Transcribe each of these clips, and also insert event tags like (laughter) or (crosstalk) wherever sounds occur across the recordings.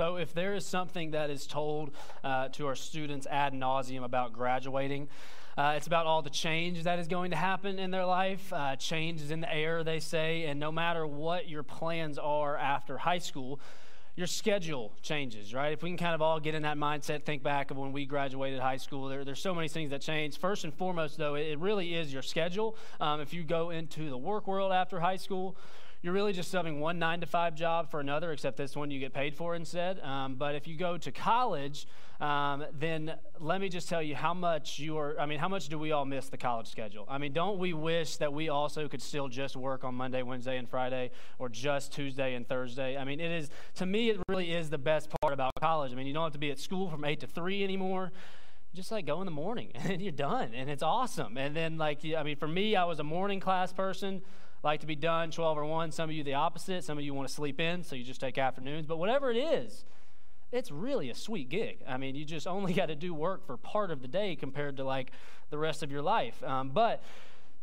So, if there is something that is told uh, to our students ad nauseum about graduating, uh, it's about all the change that is going to happen in their life. Uh, change is in the air, they say, and no matter what your plans are after high school, your schedule changes, right? If we can kind of all get in that mindset, think back of when we graduated high school, there, there's so many things that change. First and foremost, though, it, really is your schedule. Um, if you go into the work world after high school, you're really just subbing one nine to five job for another, except this one you get paid for instead. Um, but if you go to college, um, then let me just tell you how much you are. I mean, how much do we all miss the college schedule? I mean, don't we wish that we also could still just work on Monday, Wednesday, and Friday, or just Tuesday and Thursday? I mean, it is, to me, it really is the best part about college. I mean, you don't have to be at school from 8 to 3 anymore just like go in the morning (laughs) and you're done and it's awesome and then like i mean for me i was a morning class person like to be done 12 or 1. Some of you the opposite. Some of you want to sleep in, so you just take afternoons. But whatever it is, it's really a sweet gig. I mean, you just (laughs) only got to do work for part of the day compared to like the rest of your life. Um, but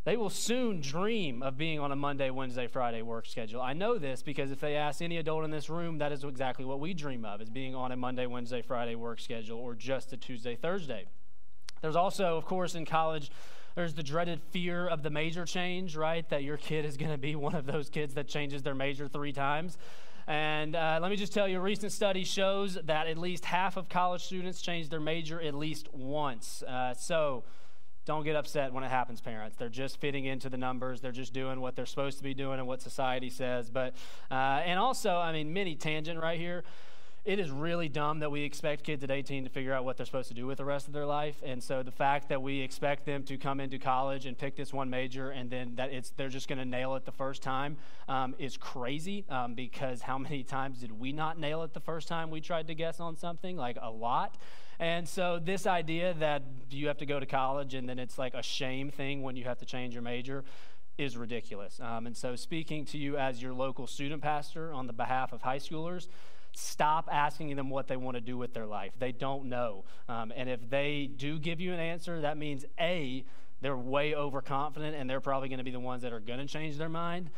they will soon dream of being on a Monday, Wednesday, Friday work schedule. I know this because if they ask any adult in this room, that is exactly what we dream of, is being on a Monday, Wednesday, Friday work schedule or just a Tuesday, Thursday. There's also, of course, in college, there's the dreaded fear of the major change, right? That your kid is going to be (laughs) one of those kids that changes their major three times. And uh, let me just tell you, a recent study shows that at least half of college students change their major at least once. Uh, so don't get upset when it happens, parents. They're just fitting into the numbers. They're just doing what they're supposed to be doing and what society says. But uh, and also, I mean, mini tangent right here it is really dumb that we expect kids at 18 to figure out what they're supposed to do with the rest of their life. And so the fact that we expect them to come into college and pick this one major and then that it's they're just going to nail it the first time um, is crazy um, because how (laughs) many times did we not nail it the first time we tried to guess on something? Like a lot. And so this idea that you have to go to college and then it's like a shame thing when you have to change your major is ridiculous. Um, and so speaking to you as your local student pastor on the behalf of high schoolers, Stop asking them what they want to do with their life. They don't know. Um, and if they do give you an answer, that means A, they're way overconfident and they're probably going to be the ones that are going to change their mind.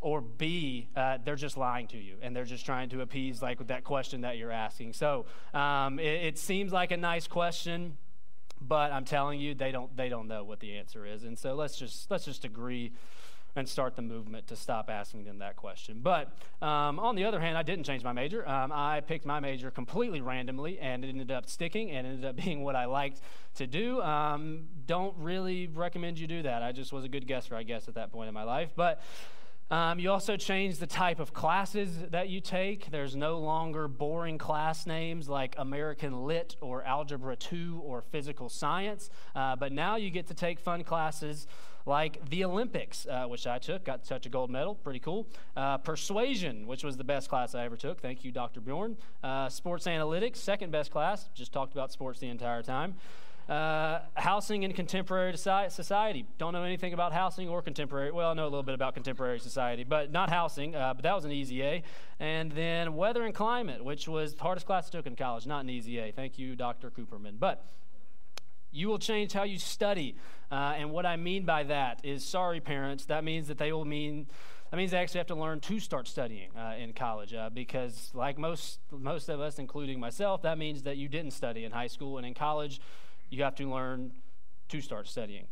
Or B, uh, they're just lying to you and they're just trying to appease like with that question that you're asking. So um, it, it seems like a nice question but I'm telling you, they don't they don't know what the answer is, and so let's just let's just agree and start the movement to stop asking them that question. But um, on the other hand, I didn't change my major. Um, I picked my major completely randomly, and it ended up sticking and ended up (laughs) being what I liked to do. Um, don't really recommend you do that. I just was a good guesser, I guess, at that point in my life. But um, you also change the type of classes that you take. There's no longer boring class names like American Lit or Algebra 2 or Physical Science, uh, but now you get to take fun classes like the Olympics, uh, which I took, got touch a gold medal, pretty cool. Uh, persuasion, which was the best class I ever took. Thank you, Dr. Bjorn. Uh, sports analytics, second best class. Just talked about sports the entire time. Uh, housing in contemporary society. Don't know anything about housing or contemporary. Well, I know a little bit about contemporary society, but not housing. Uh, but that was an easy A. And then weather and climate, which was the hardest class I took in college. Not an easy A. Thank you, Dr. Cooperman. But you will change how you study. Uh, and what I mean by that is, sorry, parents, that means that they will mean. That means they actually have to learn to start studying uh, in college uh, because, like most, most of us, including myself, that means that you didn't study in high school. And in college, you have to learn to start studying.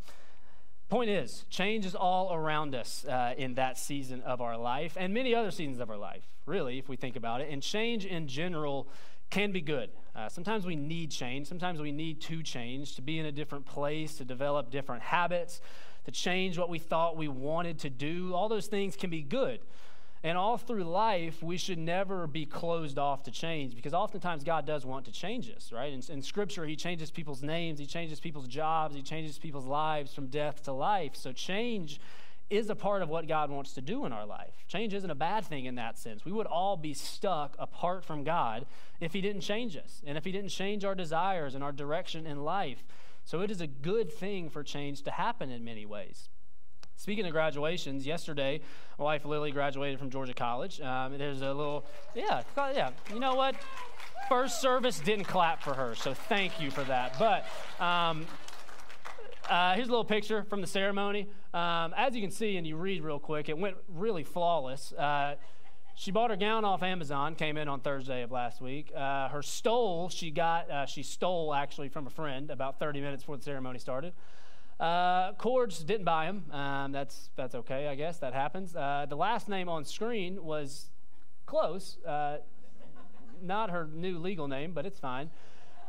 Point is, change is all around us uh, in that season of our life and many other seasons of our life, really, if we think about it. And change in general can be good. Uh, sometimes we need change. Sometimes we need to change, to be in a different place, to develop different habits, to change what we thought we wanted to do. All those things can be good. And all through life, we should never be closed off to change because oftentimes God does want to change us, right? In, in, Scripture, He changes people's names, He changes people's jobs, He changes people's lives from death to life. So change is a part of what God wants to do in our life. Change isn't a bad thing in that sense. We would all be stuck apart from God if He didn't change us and if He didn't change our desires and our direction in life. So it is a good thing for change to happen in many ways. Speaking of graduations, yesterday my wife Lily graduated from Georgia College. Um, there's a little, yeah, yeah. You know what? First service didn't clap for her, so thank you for that. But um, uh, here's a little picture from the ceremony. Um, as you can see, and you read real quick, it went really flawless. Uh, She bought her gown off Amazon, came in on Thursday of last week. Uh, her stole, she got, uh, she stole actually from a friend about 30 minutes before the ceremony started. Uh, cords didn't buy them. Um, that's that's okay, I guess that happens. Uh, the last name on screen was close, uh, not her new legal name, but it's fine.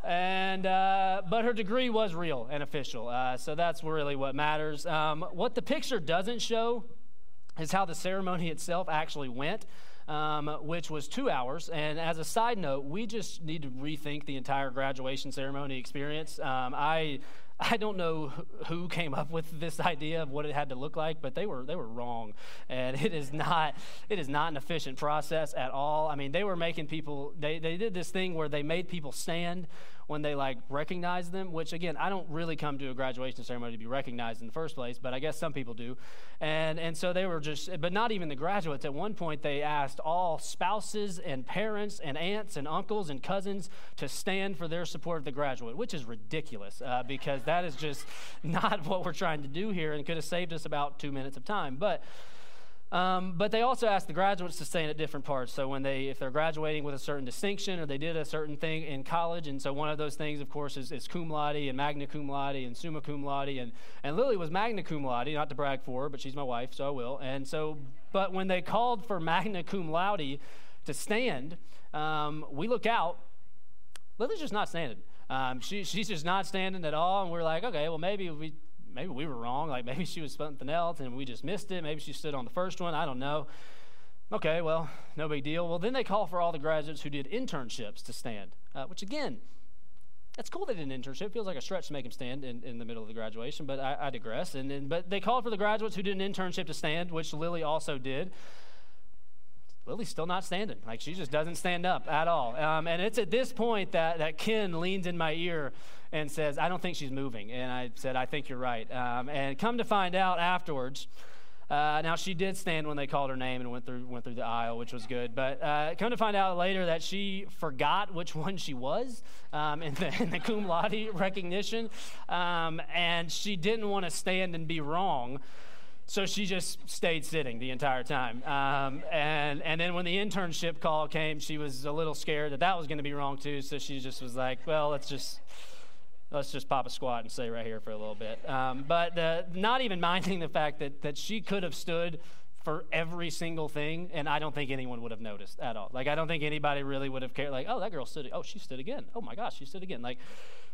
And uh, but her degree was real and official, uh, so that's really what matters. Um, what the picture doesn't show is how the ceremony itself actually went. Um, which was two hours. And as a side note, we just need to rethink the entire graduation ceremony experience. Um, I I don't know who came up with this idea of what it had to look like, but they were they were wrong, and it is not it is not an efficient process at all. I mean, they were making people they they did this thing where they made people stand when they like recognize them, which again, I don't really come to a graduation ceremony to be recognized in the first place, but I guess some people do. And and so they were just but not even the graduates. At one point they asked all spouses and parents and aunts and uncles and cousins to stand for their support of the graduate, which is ridiculous uh, because that is just (laughs) not what we're trying to do here and could have saved us about 2 minutes of time. But um, but they also ask the graduates to stand at different parts. So when they, if they're graduating with a certain distinction or they did a certain thing in college, and so one of those things, of course, is, is cum laude and magna cum laude and summa cum laude, and and Lily was magna cum laude, not to brag for her, but she's my wife, so I will. And so, but when they called for magna cum laude to stand, um, we look out. Lily's just not standing. Um, she, she's just not standing at all, and we're like, okay, well maybe we maybe we were wrong. Like (laughs) maybe she was something else and we just missed it. Maybe she stood on the first one. I don't know. Okay, well, no big deal. Well, then they call for all the graduates who did internships to stand, uh, which again, that's cool they did an internship. Feels like a stretch to make them stand in, in the middle of the graduation, but I, I digress. And, and but they called for the graduates who did an internship to stand, which Lily also did. Lily's still not standing. Like she just doesn't stand up at all. Um, and it's at this point that, that Ken leans in my ear and says, I don't think she's moving. And I said, I think you're right. Um, and come to find out afterwards, uh, now she did stand when they called her name and went through went through the aisle, which was good. But uh, come to find out later that she forgot which one she was um, in, the, (laughs) in, the, cum laude recognition, um, and she didn't want to stand and be wrong. So she just stayed sitting the entire time. Um, and, and then when the internship call came, she was a little scared that that was going to be wrong too. So she just was like, well, let's just let's just pop a squat and stay right here for a little bit. Um, but not even minding the fact that, that she could have stood for every single thing, and I don't think anyone would have noticed at all. Like, I don't think anybody really would have cared. Like, oh, that girl stood. Oh, she stood again. Oh my gosh, she stood again. Like,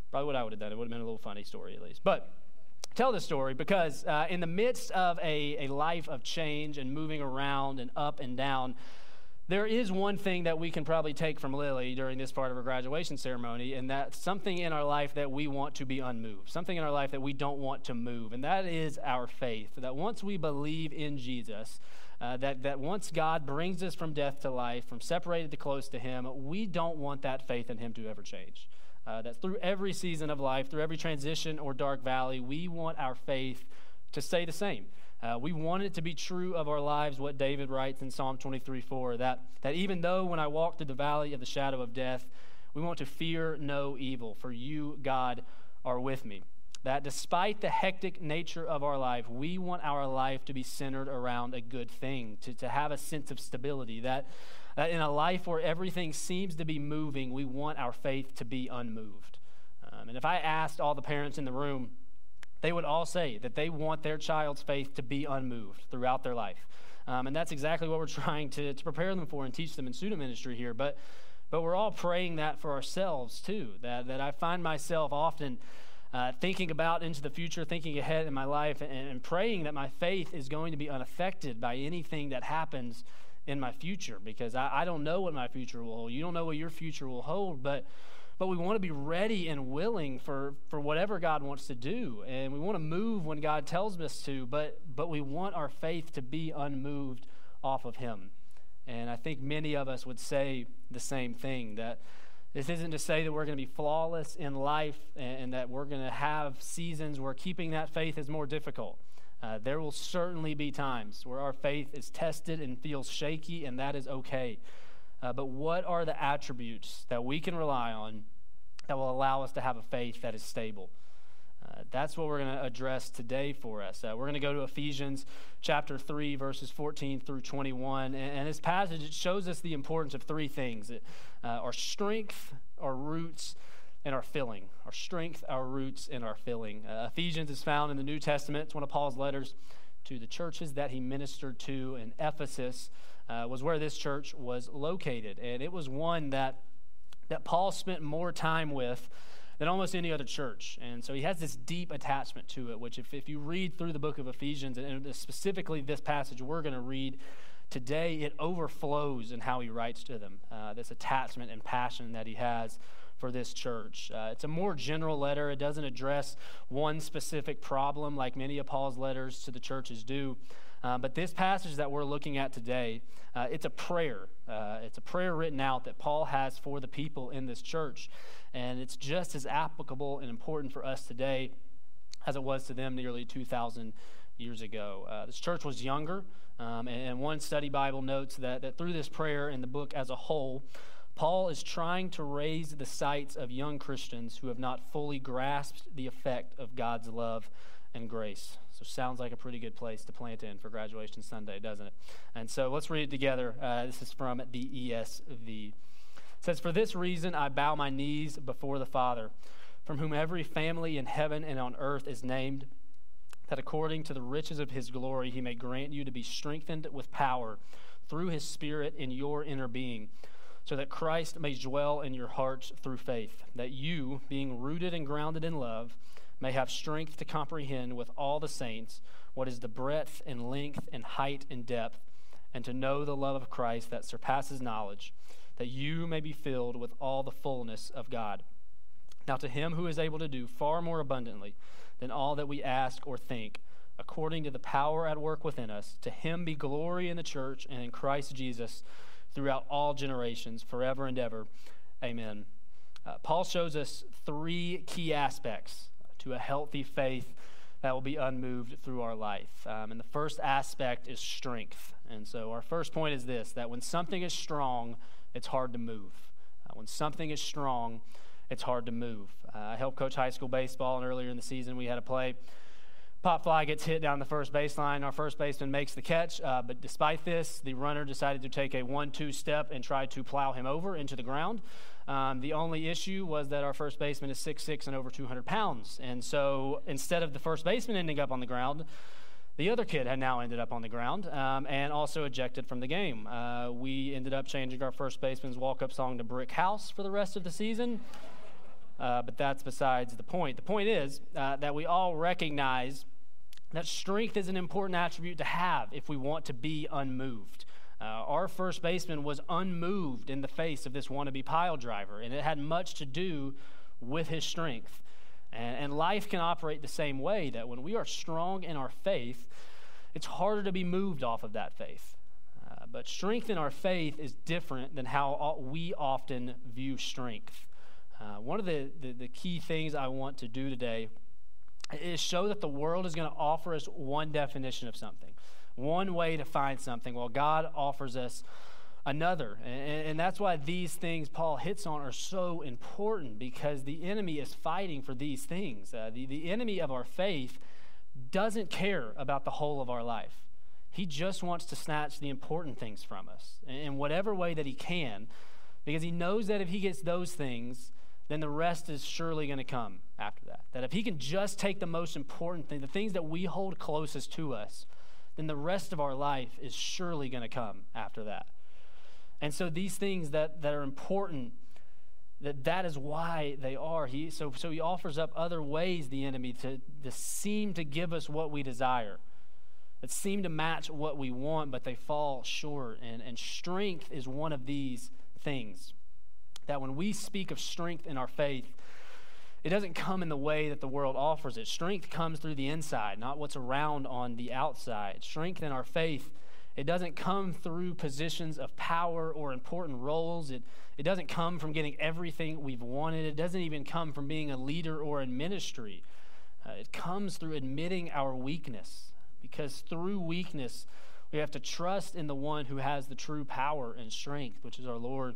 probably what I would have done. It would have been a little funny story at least. But tell this story because uh, in the midst of a, a life of change and moving around and up and down, there is one thing that we can probably take from Lily during this part of her graduation ceremony, and that's something in our life that we want to be unmoved, something in our life that we don't want to move, and that is our faith. That once we believe in Jesus, uh, that, that once God brings us from death to life, from separated to close to Him, we don't want that faith in Him to ever change. Uh, that through every season of life, through every transition or dark valley, we want our faith to stay the same. Uh, we want it to be true of our lives, what David writes in Psalm 23 4, that, that even though when I walk through the valley of the shadow of death, we want to fear no evil, for you, God, are with me. That despite the hectic nature of our life, we want our life to be centered around a good thing, to, to have a sense of stability. That, that in a life where everything seems to be moving, we want our faith to be unmoved. Um, and if I asked all the parents in the room, they would all say that they want their child's faith to be unmoved throughout their life. Um, and that's exactly what we're (laughs) trying to, to prepare them for and teach them in student ministry here. But, but we're all praying that for ourselves too. That, that I find myself often uh, thinking about into the future, thinking ahead in my life, and, and praying that my faith is going to be unaffected by anything that happens in my future because I, I don't know what my future will hold. You don't know what your future will hold, but but we want to be ready and willing for, for whatever God wants to do. And we want to move when God tells us to, but, but we want our faith to be unmoved off of Him. And I think many of us would say the same thing that this isn't to say that we're going to be flawless in life and, and that we're going to have seasons where keeping that faith is more difficult. Uh, there will certainly be times where our faith is tested and feels shaky, and that is okay. Uh, but what are the attributes that we can rely on that will allow us to have a faith that is stable? Uh, that's what we're going to address today for us. Uh, we're going to go to Ephesians chapter 3, verses 14 through 21. And, and this passage it shows us the importance of three things uh, our strength, our roots, and our filling. Our strength, our roots, and our filling. Uh, Ephesians is found in the New Testament. It's one of Paul's letters to the churches that he ministered to in Ephesus, uh, was where this church was located. And it was one that, that Paul spent more time with than almost any other church. And so he has this deep attachment to it, which, if, if you read through the book of Ephesians, and specifically this passage we're going to read today, it overflows in how he writes to them, uh, this attachment and passion that he has for this church. Uh, it's a more general letter. It doesn't address one specific problem like many of Paul's letters to the churches do. Uh, but this passage that we're looking at today, uh, it's a prayer. Uh, it's a prayer written out that Paul has for the people in this church. And it's just as applicable and important for us today as it was to them nearly 2,000 years ago. Uh, this church was younger, um, and, and, one study Bible notes that, that through this prayer and the book as a whole, Paul is trying to raise the sights of young Christians who have not fully grasped the effect of God's love and grace. So, sounds like a pretty good place to plant in for graduation Sunday, doesn't it? And so, let's read it together. Uh, this is from the ESV. It says, For this reason I bow my knees before the Father, from whom every family in heaven and on earth is named, that according to the riches of his glory he may grant you to be strengthened with power through his Spirit in your inner being so that Christ may dwell in your hearts through faith, that you, being rooted and grounded in love, may have strength to comprehend with all the saints what is the breadth and length and height and depth, and to know the love of Christ that surpasses knowledge, that you may be filled with all the fullness of God. Now, to him who is able to do far more abundantly than all that we ask or think, according to the power at work within us, to him be glory in the church and in Christ Jesus throughout all generations, forever and ever. Amen. Uh, Paul shows us three key aspects to a healthy faith that will be unmoved through our life. Um, and the first aspect is strength. And so our first point is this that when something is strong, it's hard to move. Uh, when something is strong, it's hard to move. Uh, I helped coach high school baseball, and earlier in the season, we had a play Pop fly gets hit down the first baseline. Our first baseman makes the catch, uh, but despite this, the runner decided to take a one two step and try to plow him over into the ground. Um, the only issue was that our first baseman is 6'6 and over 200 pounds. And so instead of the first baseman ending up on the ground, the other kid had now ended up on the ground um, and also ejected from the game. Uh, we ended up changing our first baseman's walk up song to Brick House for the rest of the season. Uh, but that's besides the point. The point is uh, that we all recognize that strength is an important attribute to have if we want to be unmoved. Uh, our first baseman was unmoved in the face of this wannabe pile driver, and it had much to do with his strength. And, and life can operate the same way that when we are strong in our faith, it's harder to be moved off of that faith. Uh, but strength in our faith is different than how we often view strength. Uh, one of the, the, the key things I want to do today is show that the world is going to offer us one definition of something, one way to find something, while God offers us another. And, and, that's why these things Paul hits on are so important because the enemy is fighting for these things. Uh, the, the enemy of our faith doesn't care about the whole of our life. He just wants to snatch the important things from us in whatever way that he can because he knows that if he gets those things, then the rest is surely going to come after that. That if he can just take the most important thing, the things that we hold closest to us, then the rest of our life is surely going to come after that. And so these things that, that are important, that that is why they are. He, so, so he offers up other ways, the enemy, to, to seem to give us what we desire, that seem to match what we want, but they fall short. And, and strength is one of these things that when we speak of strength in our faith, it doesn't come in the way that the world offers it. Strength comes through the inside, not what's around on the outside. Strength in our faith, it doesn't come through positions of power or important roles. It, it doesn't come from getting everything we've wanted. It doesn't even come from being a leader or in ministry. Uh, it comes through admitting our weakness, because through weakness, we have to trust in the one who has the true power and strength, which is our Lord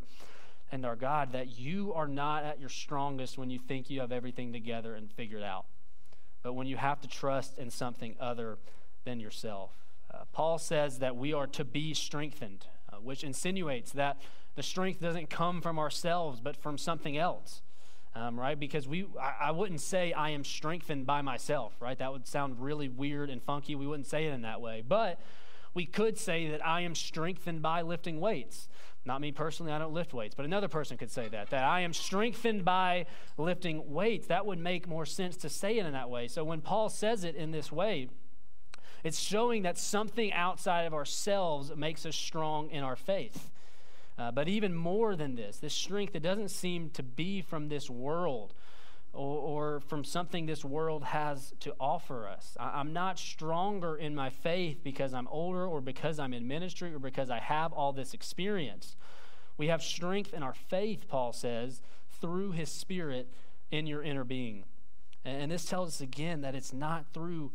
and our God that you are not at your strongest when you think you have everything together and figured out. but when you have to trust in something other than yourself. Uh, Paul says that we are to be strengthened, uh, which insinuates that the strength doesn't come from ourselves, but from something else. Um, right? Because we, I, I, wouldn't say I am strengthened by myself, right? That would sound really weird and funky. We wouldn't say it in that way. But we could say that I am strengthened by lifting weights. Not me personally, I don't lift weights, but another person could say that, that I am strengthened by lifting weights. That would make more sense to say it in that way. So when Paul says it in this way, it's showing that something outside of ourselves makes us strong in our faith. Uh, but even more than this, this strength, it doesn't seem to be from this world or, or from something this world has to offer us. I, I'm not stronger in my faith because I'm older or because I'm in ministry or because I have all this experience. We have strength in our faith, Paul says, through his spirit in your inner being. And, and this tells us again that it's not through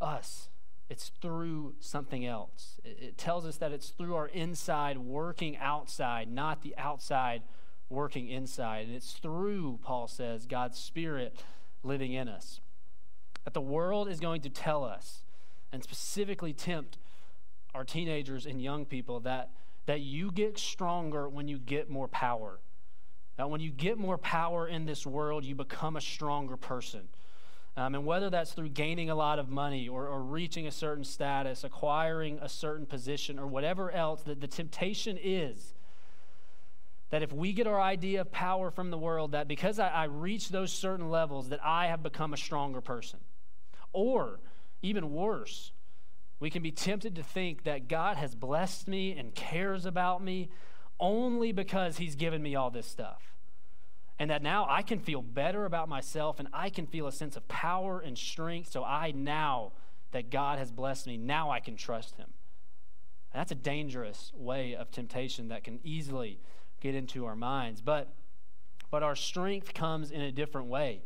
us. It's through something else. It, tells us that it's through our inside working outside, not the outside working inside. And it's through, Paul says, God's Spirit living in us. That the world is going to tell us, and specifically tempt our teenagers and young people, that, that you get stronger when you get more power. That when you get more power in this world, you become a stronger person. Um, and whether that's through gaining a lot of money or, or reaching a certain status, acquiring a certain position, or whatever else, that the temptation is that if we get our idea of power from the world, that because I, I reach those certain levels, that I have become a stronger person. Or, even worse, we can be tempted to think that God has blessed me and cares about me only because He's given me all this stuff. And that now I can feel better about myself and I can feel a sense of power and strength. So I now that God has blessed me, now I can trust Him. And that's a dangerous way of temptation that can easily get into our minds. But, but our strength comes in a different way.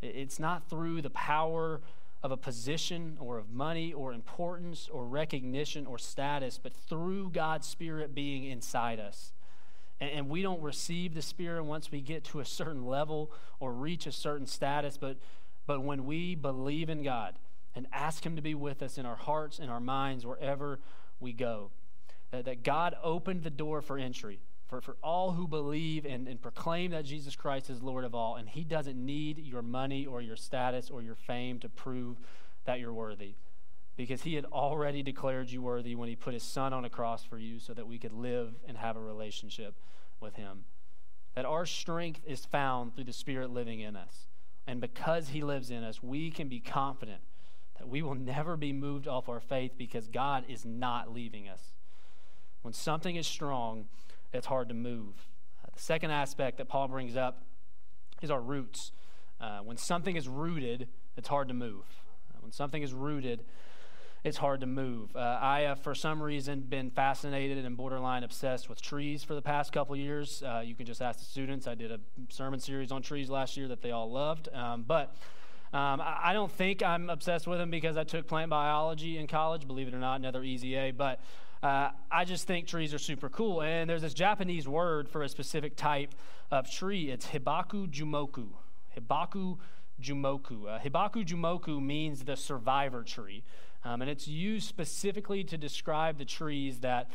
It's not through the power of a position or of money or importance or recognition or status, but through God's Spirit being inside us. And, and we don't receive the Spirit once we get to a certain level or reach a certain status, but, but when we believe in God and ask Him to be with us in our hearts and our minds wherever we go, that, that God opened the door for entry for, for all who believe and, and proclaim that Jesus Christ is Lord of all. And He doesn't need your money or your status or your fame to prove that you're worthy. Because He had already declared you worthy when He put His Son on a cross for you so that we could live and have a relationship with Him. That our strength is found through the Spirit living in us. And because He lives in us, we can be confident that we will never be moved off our faith because God is not leaving us. When something is strong, it's hard to move. Uh, the second aspect that Paul brings up is our roots. Uh, when something is rooted, it's hard to move. Uh, when something is rooted, it's hard to move. Uh, I have, for some reason, been fascinated and borderline obsessed with trees for the past couple years. Uh, you can just ask the students. I did a sermon series on trees last year that they all loved. Um, but um, I, don't think I'm obsessed with them because I took plant biology in college, believe it or not, another easy A. But uh, I just think trees are super cool. And there's this Japanese word for a specific type of tree. It's Hibaku Jumoku. Hibaku Jumoku. Uh, Hibaku Jumoku means the survivor tree. Um, and it's used specifically to describe the trees that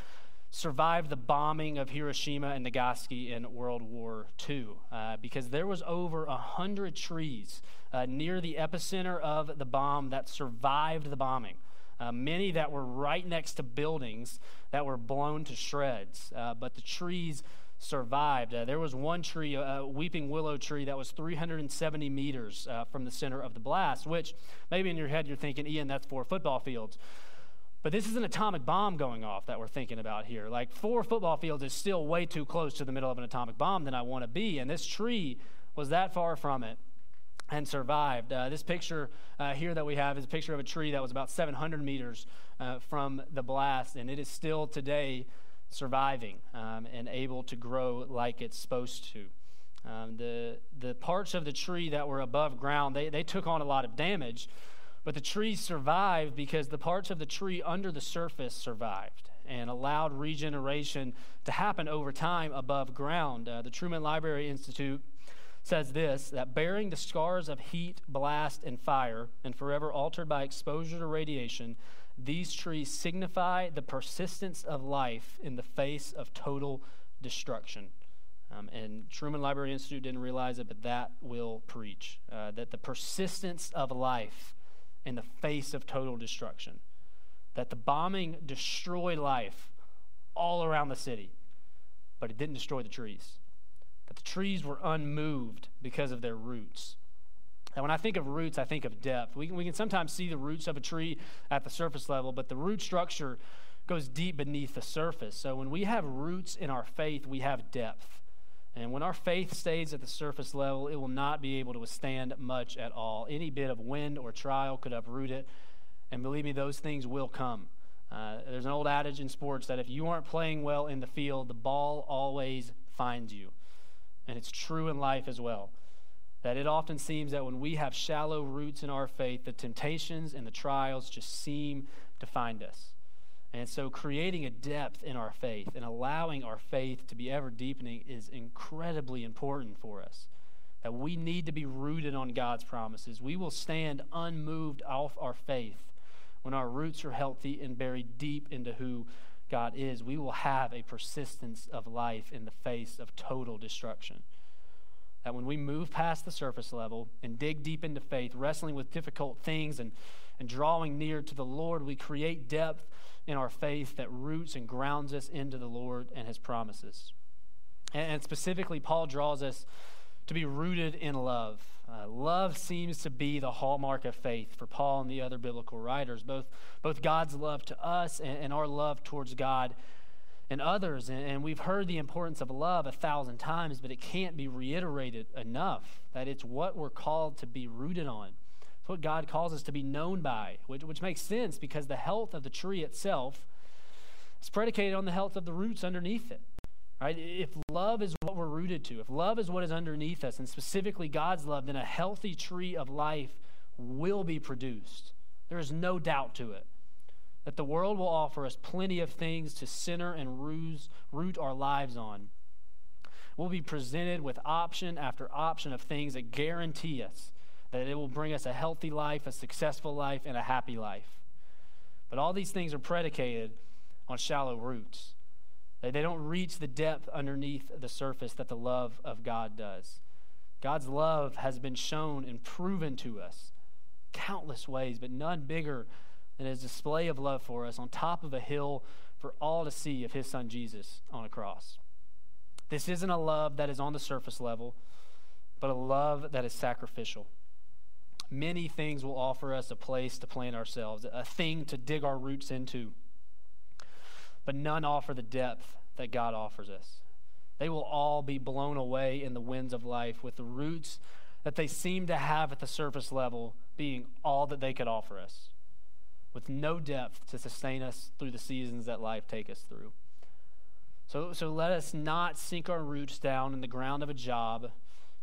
survived the bombing of Hiroshima and Nagasaki in World War II. Uh, because there was over 100 trees uh, near the epicenter of the bomb that survived the bombing uh, many that were right next to buildings that were blown to shreds. Uh, but the trees survived. Uh, there was one tree, a weeping willow tree, that was 370 meters uh, from the center of the blast, which maybe in your head you're thinking, Ean, that's four football fields. But this is an atomic bomb going off that we're thinking about here. Like four football fields is still way too close to the middle of an atomic bomb than I want to be. And this tree was that far from it and survived. Uh, this picture uh, here that we have is a picture of a tree that was about 700 meters uh, from the blast, and it is still today surviving um, and able to grow like it's supposed to. Um, the, the parts of the tree that were above ground, they, they took on a lot of damage, but the tree survived because the parts of the tree under the surface survived and allowed regeneration to happen over time above ground. Uh, the Truman Library Institute says this that bearing the scars of heat, blast, and fire, and forever altered by exposure to radiation, these trees signify the persistence of life in the face of total destruction. Um, and Truman Library Institute didn't realize it, but that will preach uh, that the persistence of life in the face of total destruction. That the bombing destroyed life all around the city, but it didn't destroy the trees. That the trees were unmoved because of their roots. And when I think of roots, I think of depth. We, we can sometimes see the roots of a tree at the surface level, but the root structure goes deep beneath the surface. So when we have roots in our faith, we have depth. And when our faith stays at the surface level, it will not be able to withstand much at all. Any bit of wind or trial could uproot it. And believe me, those things will come. Uh, there's an old adage in sports that if you aren't playing well in the field, the ball always finds you. And it's true in life as well. That it often seems that when we have shallow roots in our faith, the temptations and the trials just seem to find us. And so, creating a depth in our faith and allowing our faith to be ever deepening is incredibly important for us. That we need to be rooted on God's promises. We will stand unmoved off our faith when our roots are healthy and buried deep into who God is. We will have a persistence of life in the face of total destruction. That when we move past the surface level and dig deep into faith, wrestling with difficult things and, and drawing near to the Lord, we create depth in our faith that roots and grounds us into the Lord and his promises. And, and specifically, Paul draws us to be rooted in love. Uh, love seems to be the hallmark of faith for Paul and the other biblical writers, both, both God's love to us and, and our love towards God and others. And, and we've heard the importance of love a thousand times, but it can't be reiterated enough that it's what we're called to be rooted on. It's what God calls us to be known by, which, which makes sense because the health of the tree itself is predicated on the health of the roots underneath it. Right? If love is what we're rooted to, if love is what is underneath us, and specifically God's love, then a healthy tree of life will be produced. There is no doubt to it. That the world will offer us plenty of things to center and ruse, root our lives on. We'll be presented with option after option of things that guarantee us that it will bring us a healthy life, a successful life, and a happy life. But all these things are predicated on shallow roots. They, don't reach the depth underneath the surface that the love of God does. God's love has been shown and proven to us countless ways, but none bigger than his display of love for us on top of a hill for all to see of his son Jesus on a cross. This isn't a love that is on the surface level, but a love that is sacrificial. Many things will offer us a place to plant ourselves, a thing to dig our roots into. But none offer the depth that God offers us. They will all be blown away in the winds of life with the roots that they seem to have at the surface level being all that they could offer us, with no depth to sustain us through the seasons that life take us through. So, so let us not sink our roots down in the ground of a job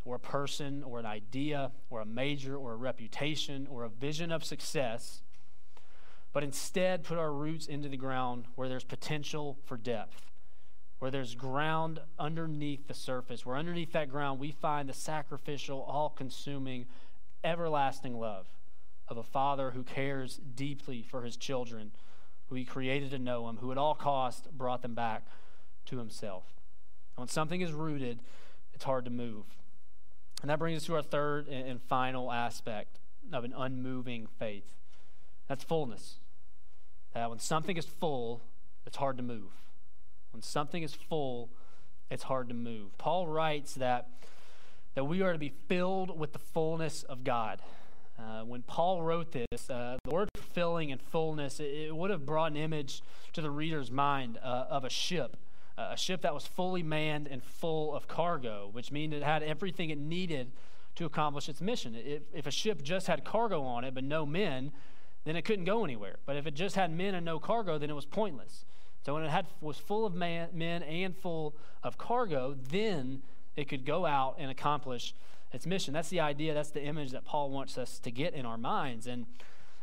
or a person or an idea or a major or a reputation or a vision of success, but instead put our roots into the ground where there's potential for depth, where there's ground underneath the surface, where underneath that ground we find the sacrificial, all consuming, everlasting love of a father who cares deeply for his children, who he created to know him, who at all cost brought them back to himself. And when something is rooted, it's hard to move. And that brings us to our third and final aspect of an unmoving faith. That's fullness. That when something is full, it's hard to move. When something is full, it's hard to move. Paul writes that, that we are to be filled with the fullness of God. Uh, when Paul wrote this, uh, the word filling and fullness, it, it, would have brought an image to the reader's mind uh, of a ship a ship that was fully manned and full of cargo, which means it had everything it needed to accomplish its mission. If, if a ship just had cargo on it but no men, then it couldn't go anywhere. But if it just had men and no cargo, then it was pointless. So when it had, was full of man, men and full of cargo, then it could go out and accomplish its mission. That's the idea, that's the image that Paul wants us to get in our minds. And,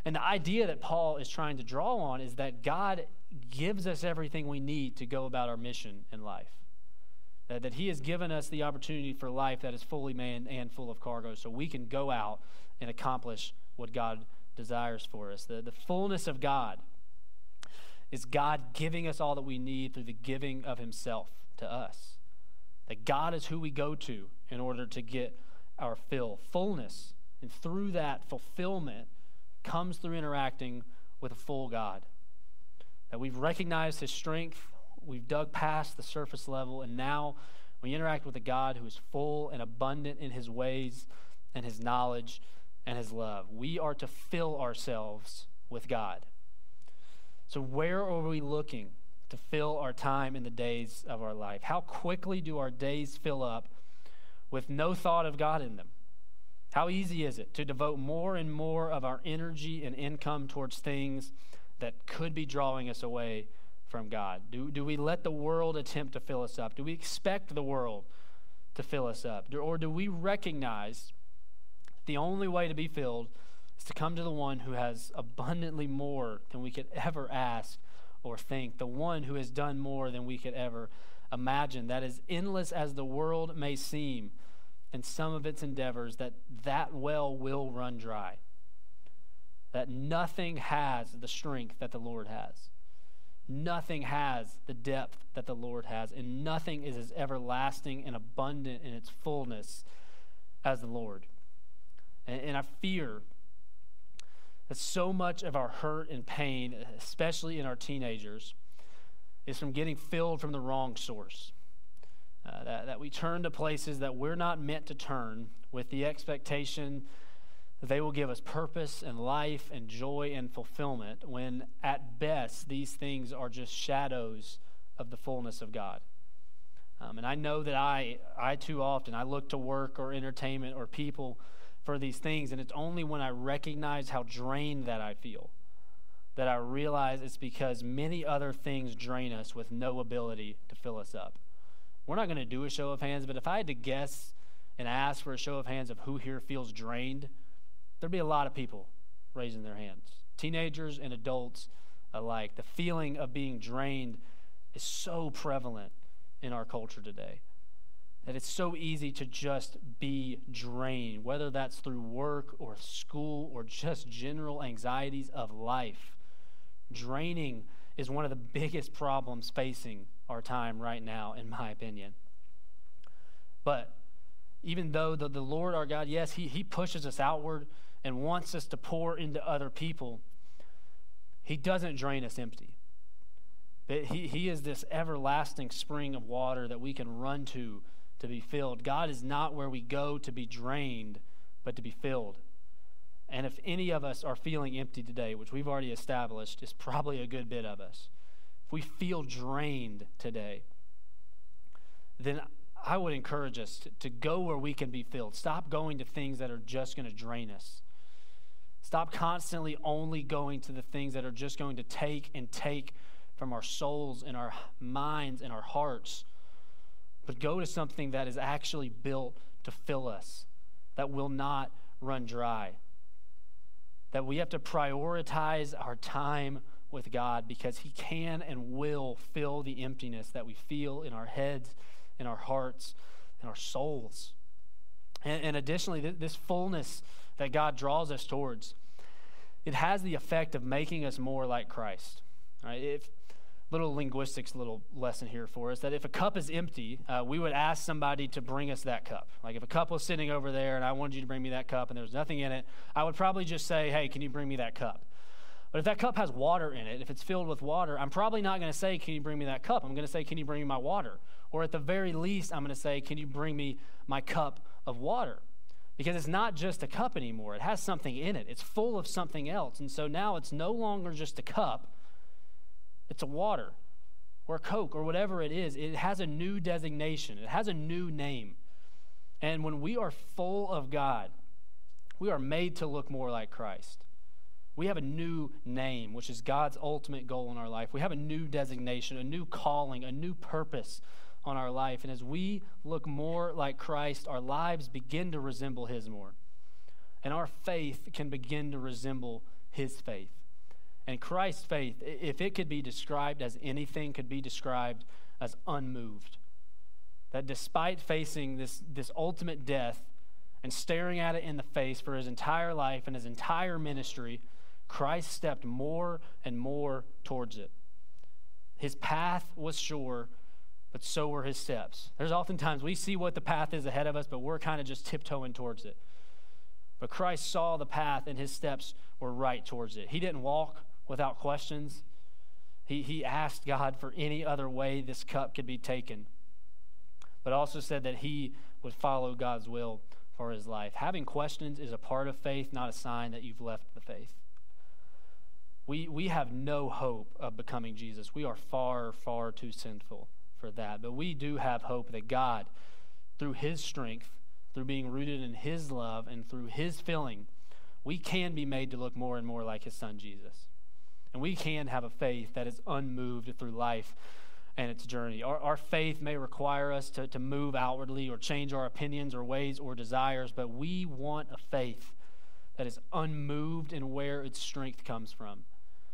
and the idea that Paul is trying to draw on is that God gives us everything we need to go about our mission in life. That, that He has given us the opportunity for life that is fully manned and full of cargo so we can go out and accomplish what God desires for us. The, the fullness of God is God giving us all that we need through the giving of Himself to us. That God is who we go to in order to get our fill. Fullness, and through that fulfillment, comes through interacting with a full God. That we've recognized His strength, we've dug past the surface level, and now we interact with a God who is full and abundant in His ways and His knowledge and His love. We are to fill ourselves with God. So, where are we looking to fill our time in the days of our life? How quickly do our days fill up with no thought of God in them? How easy is it to devote more and more of our energy and income towards things that could be drawing us away from God? Do, do we let the world attempt to fill us up? Do we expect the world to fill us up? Do, or do we recognize the only way to be filled is to come to the one who has abundantly more than we could ever ask or think, the one who has done more than we could ever imagine, that as endless as the world may seem in some of its endeavors, that that well will run dry. That nothing has the strength that the Lord has. Nothing has the depth that the Lord has, and nothing is as everlasting and abundant in its fullness as the Lord. And, and I fear that so much of our hurt and pain, especially in our teenagers, is from getting filled from the wrong source. Uh, that, that we turn to places that we're not meant to turn with the expectation that they will give us purpose and life and joy and fulfillment, when at best these things are just shadows of the fullness of God. Um, and I know that I, I too often, I look to work or entertainment or people for these things. And it's only when I recognize how drained that I feel that I realize it's because many other things drain us with no ability to fill us up. We're not going to do a show of hands, but if I had to guess and ask for a show of hands of who here feels drained, there'd be a lot of people raising their hands. Teenagers and adults alike. The feeling of being drained is so prevalent in our culture today that it's so easy to just be drained, whether that's through work or school or just general anxieties of life. Draining is one of the biggest problems facing our time right now, in my opinion. But even though the, the Lord our God, yes, he, he pushes us outward and wants us to pour into other people, He doesn't drain us empty. But he, he is this everlasting spring of water that we can run to to be filled. God is not where we go to be drained, but to be filled. And if any of us are feeling empty today, which we've already established is probably a good bit of us, if we feel drained today, then I would encourage us to, to go where we can be filled. Stop going to things that are just going to drain us. Stop constantly only going to the things that are just going to take and take from our souls and our minds and our hearts but go to something that is actually built to fill us, that will not run dry. That we have to prioritize our time with God because He can and will fill the emptiness that we feel in our heads, in our hearts, in our souls. And, and additionally, th- this fullness that God draws us towards, it has the effect of making us more like Christ. Right? If, little linguistics little lesson here for us that if a cup is empty, uh, we would ask somebody to bring us that cup. Like if a cup was sitting over there and I wanted you to bring me that cup and there was nothing in it, I would probably just say, hey, can you bring me that cup? But if that cup has water in it, if it's filled with water, I'm probably not going to say, can you bring me that cup? I'm going to say, can you bring me my water? Or at the very least, I'm going to say, can you bring me my cup of water? Because it's not just a cup anymore. It has something in it. It's full of something else. And so now it's no longer just a cup it's a water or a Coke or whatever it is. It has a new designation, it has a new name. And when we are full of God, we are made to look more like Christ. We have a new name, which is God's ultimate goal in our life. We have a new designation, a new calling, a new purpose on our life. And as we look more like Christ, our lives begin to resemble His more. And our faith can begin to resemble His faith. And Christ's faith, if it could be described as anything, could be described as unmoved. that despite facing this, this ultimate death and staring at it in the face for his entire life and his entire ministry, Christ stepped more and more towards it. His path was sure, but so were his steps. There's oftentimes we see what the path is ahead of us, but we're kind of just tiptoeing towards it. But Christ saw the path and his steps were right towards it. He didn't walk without questions. He, he asked God for any other way this cup could be taken, but also said that he would follow God's will for his life. Having questions is a part of faith, not a sign that you've left the faith. We, we have no hope of becoming Jesus. We are far, far too sinful for that. But we do have hope that God, through his strength, through being rooted in his love, and through his filling, we can be made to look more and more like his son Jesus. And we can have a faith that is unmoved through life and its journey. Our, our faith may require us to, to move outwardly or change our opinions or ways or desires, but we want a faith that is unmoved in where its strength comes from,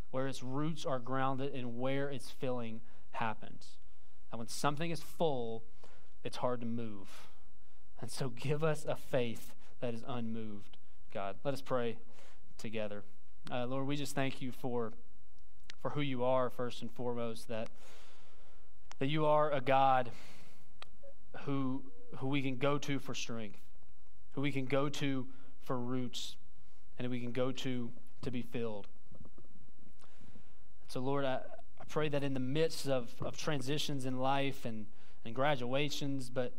where its roots are grounded and where its filling happens. And when something is full, it's hard to move. And so give us a faith that is unmoved, God. Let us pray together. Uh, Lord, we just thank you for for who you are, first and foremost, that, that you are a God who, who we can go to for strength, who we can go to for roots, and we can go to to be filled. So, Lord, I, I pray that in the midst of, of transitions in life and, and graduations, but,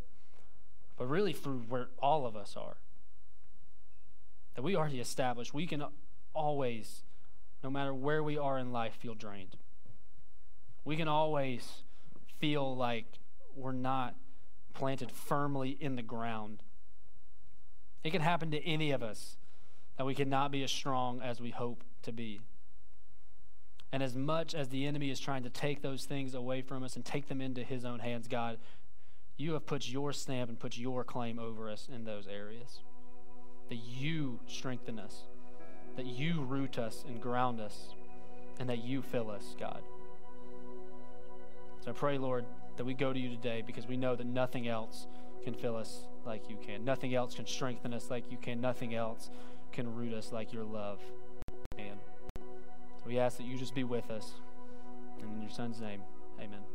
but really through where all of us are, that we already established, we can always no matter where we are in life, feel drained. We can always feel like we're not planted firmly in the ground. It can happen to any of us that we cannot be as strong as we hope to be. And as much as the enemy is trying to take those things away from us and take them into his own hands, God, you have put your stamp and put your claim over us in those areas. That you strengthen us that you root us and ground us, and that you fill us, God. So I pray, Lord, that we go to you today because we know that nothing else can fill us like you can. Nothing else can strengthen us like you can. Nothing else can root us like your love can. So we ask that you just be with us. And in your son's name, amen.